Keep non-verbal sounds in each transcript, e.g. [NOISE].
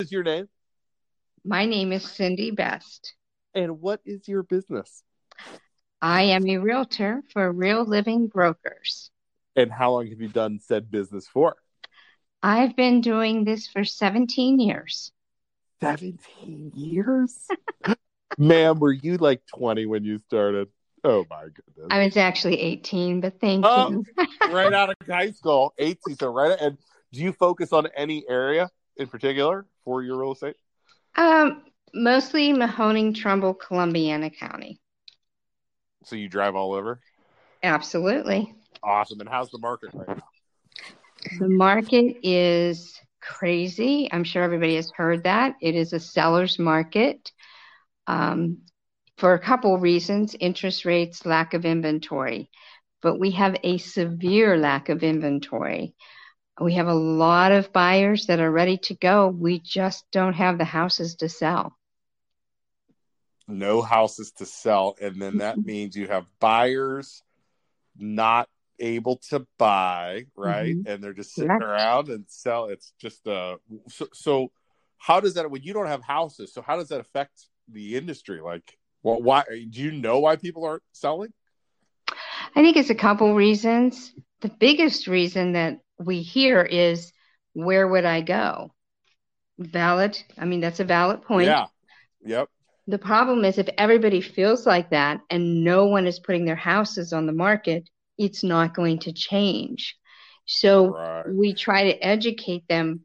is your name? My name is Cindy Best. And what is your business? I am a realtor for Real Living Brokers. And how long have you done said business for? I've been doing this for 17 years. 17 years? [LAUGHS] Ma'am, were you like 20 when you started? Oh my goodness. I was actually 18, but thank Oh. you. right [LAUGHS] out of high school, 18. So right and do you focus on any area in particular for your real estate? Um, mostly Mahoning, Trumbull, Columbiana County. So you drive all over? Absolutely. Awesome. And how's the market right now? The market is crazy. I'm sure everybody has heard that. It is a seller's market um, for a couple reasons interest rates, lack of inventory. But we have a severe lack of inventory. We have a lot of buyers that are ready to go. We just don't have the houses to sell. no houses to sell. And then that means you have buyers not able to buy right? And they're just sitting around and sell. It's just uh so, so how does that when you don't have houses so how does that affect the industry? Like well why do you know why people aren't selling? I think it's a couple reasons. The biggest reason that we hear is where would I go? Valid. I mean, that's a valid point. yeah yep The problem is if everybody feels like that and no one is putting their houses on the market, it's not going to change. So right we try to educate them.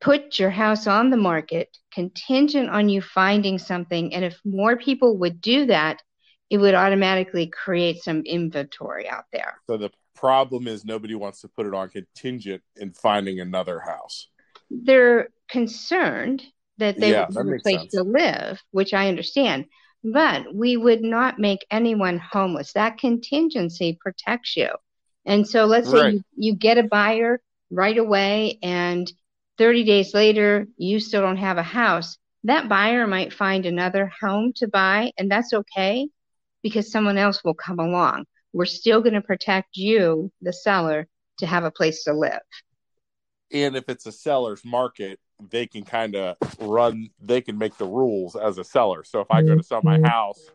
Put your house on the market contingent on you finding something. And if more people would do that, it would automatically create some inventory out there. so the problem is nobody wants to put it on contingent in finding another house They're concerned that they Yeah, would a place sense. to live, which I understand. But we would not make anyone homeless. That contingency protects you. And so let's say Right. you, you get a buyer right away and 30 days later you still don't have a house. That buyer might find another home to buy, and that's okay because someone else will come along. We're still going to protect you, the seller, to have a place to live. and if it's a seller's market they can kind of run they can make the rules as a seller. So if i go to sell my house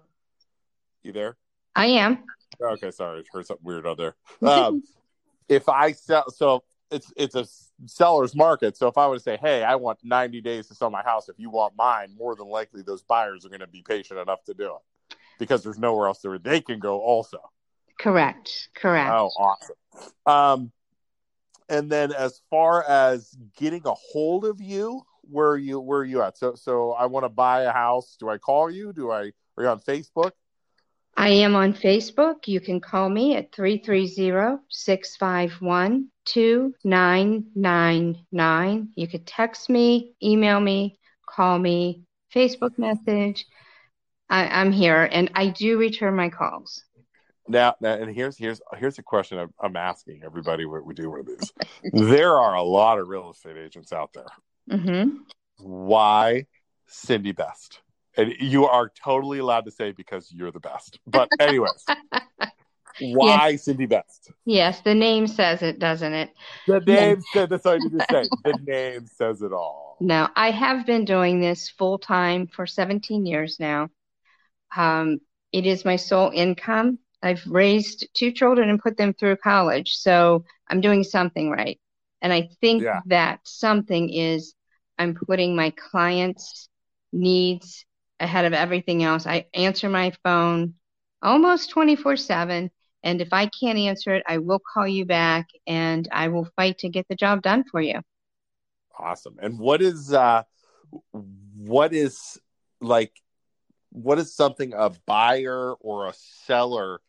you there? I am. okay sorry I heard something weird out there. [LAUGHS] Um, if i sell so it's it's a seller's market. So if i were to say hey i want 90 days to sell my house. If you want mine more than likely those buyers are going to be patient enough to do it because there's nowhere else where they can go also Correct. Correct. Oh, awesome. Um, and then as far as getting a hold of you, where are you where are you at? So so I want to buy a house. Do I call you? Do I are you on Facebook? I am on Facebook. You can call me at 330-651-2999. You could text me, email me, call me, Facebook message. I, I'm here and I do return my calls. Now, now and here's here's here's a question I'm, I'm asking everybody what we do with these. [LAUGHS] there are a lot of real estate agents out there. hmm Why Cindy Best? And you are totally allowed to say because you're the best. But anyways, [LAUGHS] why Cindy Best? Yes, the name says it, doesn't it? The name said that's all I need to say. The [LAUGHS] name says it all. Now, I have been doing this full time for 17 years now. Um, it is my sole income. I've raised two children and put them through college, so I'm doing something right. And I think Yeah. that something is I'm putting my clients' needs ahead of everything else. I answer my phone almost 24/7, and if I can't answer it, I will call you back and I will fight to get the job done for you. Awesome. And what is uh what is like what is something a buyer or a seller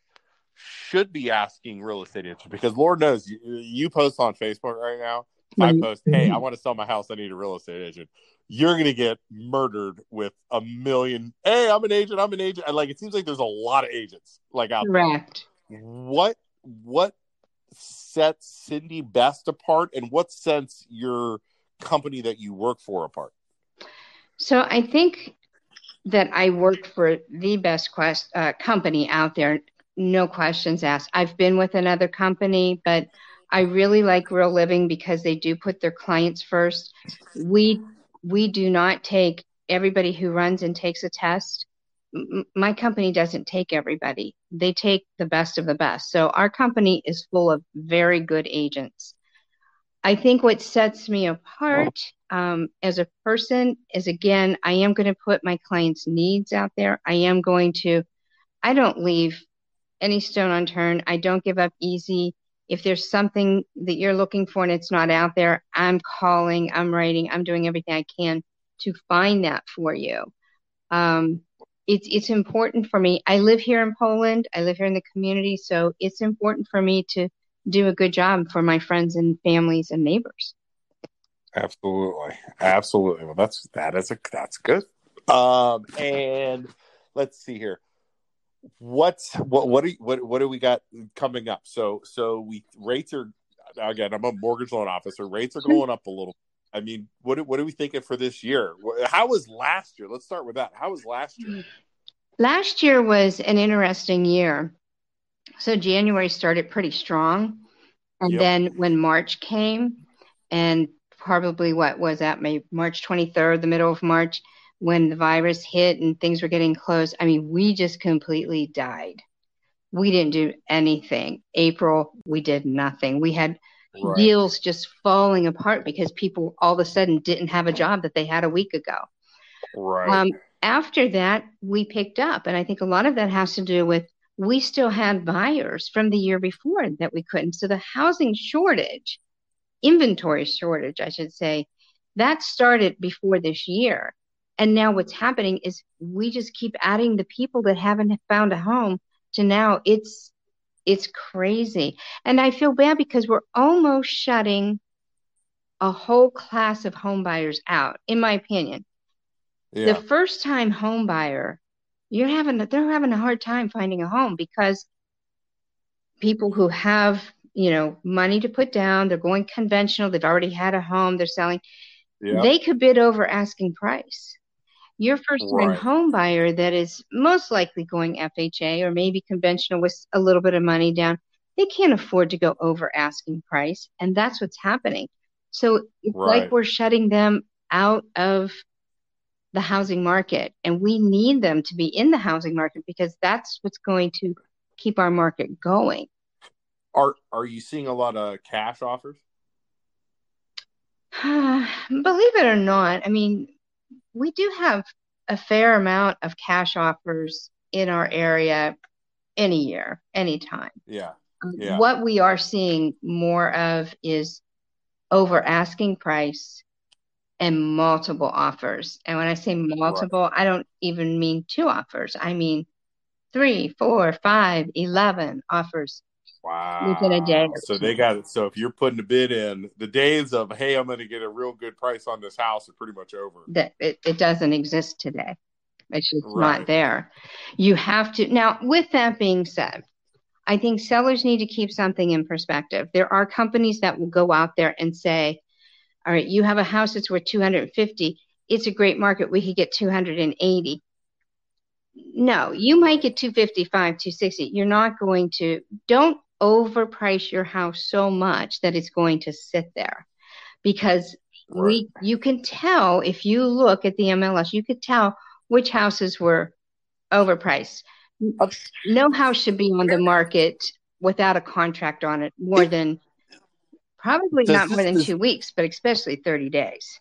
should be asking real estate agents? Because Lord knows you, you post on Facebook right now. I Mhm. post, hey, I want to sell my house, I need a real estate agent. You're gonna get murdered with a million. Hey, I'm an agent. I'm an agent. And like it seems like there's a lot of agents like out there. Correct. what what sets Cindy Best apart, and what sets your company that you work for apart? So I think that I work for the best quest, uh, company out there. No questions asked. I've been with another company, but I really like Real Living because they do put their clients first. We we do not take everybody who runs and takes a test. M- my company doesn't take everybody. They take the best of the best. So our company is full of very good agents. I think what sets me apart um, as a person is again, I am going to put my clients' needs out there. I am going to, I don't leave any stone unturned. I don't give up easy. If there's something that you're looking for and it's not out there, I'm calling, I'm writing, I'm doing everything I can to find that for you. Um, it's it's important for me. I live here in Poland. I live here in the community, so it's important for me to do a good job for my friends and families and neighbors. Absolutely, absolutely. Well, that's that is a that's good. Um, and let's see here. What's what what do what what do we got coming up? So so we rates are again. I'm a mortgage loan officer. Rates are going up a little. I mean, what what are we thinking for this year? How was last year? Let's start with that. How was last year? Last year was an interesting year. So January started pretty strong, and yep. then when March came, and probably what was that, maybe March 23rd, the middle of March, when the virus hit and things were getting close. I mean, we just completely died. We didn't do anything. April, we did nothing. We had right. deals just falling apart because people all of a sudden didn't have a job that they had a week ago. Right. Um, after that, we picked up. And I think a lot of that has to do with we still had buyers from the year before that we couldn't. So the housing shortage inventory shortage, I should say, that started before this year. And now what's happening is we just keep adding the people that haven't found a home to now it's it's crazy. And I feel bad because we're almost shutting a whole class of home buyers out, in my opinion. Yeah. The first time home buyer, you're having they're having a hard time finding a home because people who have you know, money to put down. They're going conventional. They've already had a home. They're selling. Yeah. They could bid over asking price. Your first time right. home buyer that is most likely going FHA or maybe conventional with a little bit of money down, they can't afford to go over asking price. And that's what's happening. So it's right. like we're shutting them out of the housing market. And we need them to be in the housing market because that's what's going to keep our market going. Are are you seeing a lot of cash offers? [SIGHS] Believe it or not, I mean, we do have a fair amount of cash offers in our area any year, anytime. Yeah. Um, yeah. What we are seeing more of is over asking price and multiple offers. And when I say multiple, right. I don't even mean two offers. I mean three, four, five, eleven offers Wow. Within a day. So they got it. So if you're putting a bid in, the days of hey, I'm going to get a real good price on this house are pretty much over. That it, it doesn't exist today. It's just right. not there. You have to now. With that being said, I think sellers need to keep something in perspective. There are companies that will go out there and say, "All right, you have a house that's worth 250. It's a great market. We could get 280." No, you might get 255, 260. You're not going to. Don't overprice your house so much that it's going to sit there because right. we you can tell if you look at the MLS you could tell which houses were overpriced no house should be on the market without a contract on it more than probably Does not more than 2 weeks but especially 30 days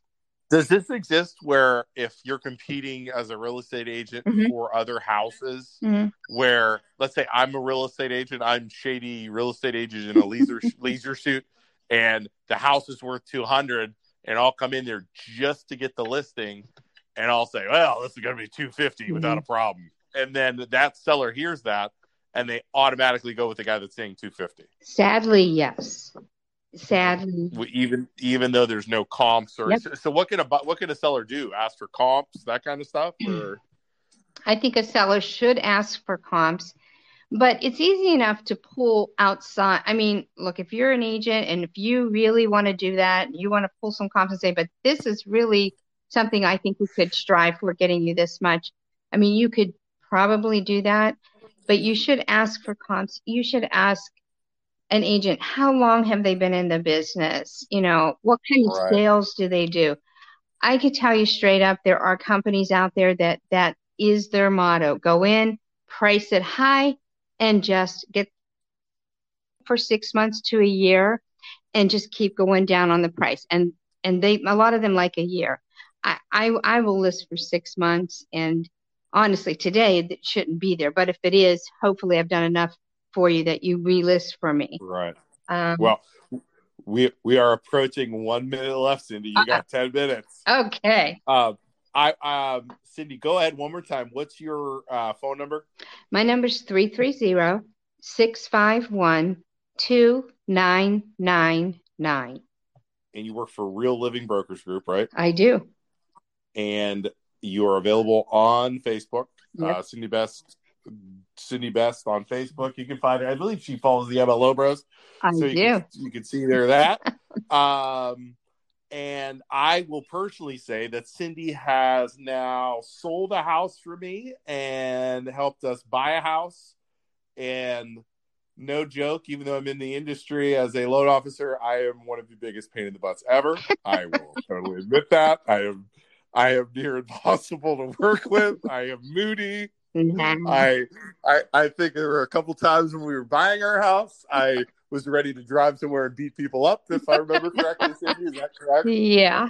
does this exist where if you're competing as a real estate agent mm-hmm. for other houses, mm-hmm. where let's say I'm a real estate agent, I'm shady real estate agent in a leisure [LAUGHS] leisure suit, and the house is worth two hundred, and I'll come in there just to get the listing, and I'll say, well, this is going to be two fifty mm-hmm. without a problem, and then that seller hears that, and they automatically go with the guy that's saying two fifty. Sadly, yes sadly. Even even though there's no comps or yep. so what can a what can a seller do? Ask for comps that kind of stuff hmm. or? I think a seller should ask for comps but it's easy enough to pull outside i mean look if you're an agent and if you really want to do that you want to pull some comps and say but this is really something i think we could strive for getting you this much. I mean you could probably do that but you should ask for comps. You should ask an agent how long have they been in the business? You know, what kind of Right. sales do they do? I could tell you straight up, there are companies out there that that is their motto. Go in, price it high, and just get for six months to a year and just keep going down on the price. And and they a lot of them like a year. I I, I will list for six months and honestly today it shouldn't be there. But if it is, hopefully I've done enough for you that you relist for me. Right. Um, Well, we we are approaching one minute left, Cindy. You got ten minutes. okay. Um, I um, Cindy, go ahead one more time. What's your uh, phone number? My number's 330 651 2999. And you work for Real Living Brokers Group, right? I do. And you are available on Facebook. Yep. Uh, Cindy Best, Cindy Best on Facebook. You can find her. I believe she follows the MLO Bros. I so you do. Can, you can see there that. [LAUGHS] um, and I will personally say that Cindy has now sold a house for me and helped us buy a house. And no joke, even though I'm in the industry as a loan officer, I am one of the biggest pain in the butts ever. [LAUGHS] I will totally admit that. I am I am near impossible to work with. I am moody. Nah. I, I I think there were a couple times when we were buying our house. I was ready to drive somewhere and beat people up, if I remember correctly. Cindy, is that correct? Yeah.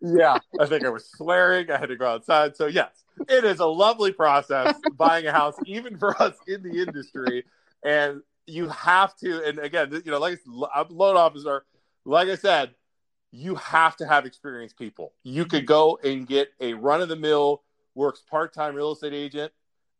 Yeah, I think I was swearing. I had to go outside. So yes, it is a lovely process buying a house, even for us in the industry. And you have to. And again, you know, like I'm loan officer. Like I said, you have to have experienced people. You could go and get a run of the mill works part time real estate agent,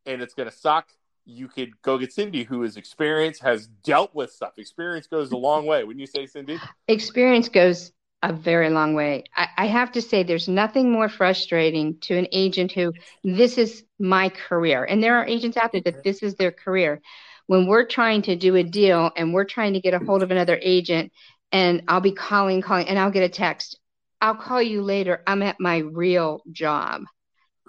and it's going to suck. You could go get Cindy, who is experienced, has dealt with stuff. Experience goes a long way. Wouldn't you say, Cindy? Experience goes a very long way. I, I have to say, there's nothing more frustrating to an agent who this is my career. And there are agents out there that mm-hmm. this is their career. When we're trying to do a deal and we're trying to get a hold of another agent, and I'll be calling, calling, and I'll get a text. I'll call you later. I'm at my real job.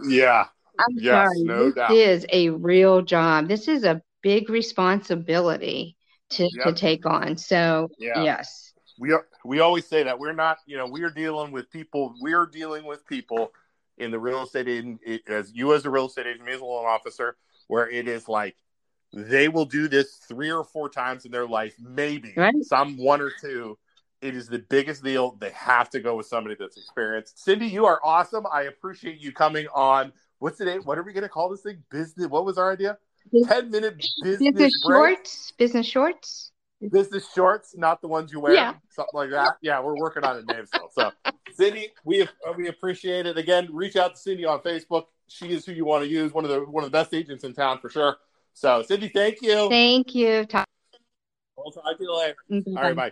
Yeah. I'm Yes, sorry. no this doubt. is a real job. This is a big responsibility to, to take on. So, Yeah. yes. we are, we always say that we're not you know we're dealing with people we're dealing with people in the real estate agent as you as a real estate agent me as a loan officer where it is like they will do this three or four times in their life maybe Right. some one or two it is the biggest deal they have to go with somebody that's experienced cindy you are awesome i appreciate you coming on what's the name what are we going to call this thing business what was our idea Bus- 10 minute business, Business shorts, business shorts. business shorts, not the ones you wear, Yeah. something like that. Yeah, we're working on a name still. So, Cindy, we uh, we appreciate it. Again, reach out to Cindy on Facebook. She is who you want to use. One of the one of the best agents in town for sure. So, Cindy, thank you. Thank you. Talk- We'll talk to you later. Mm-hmm. All right, bye.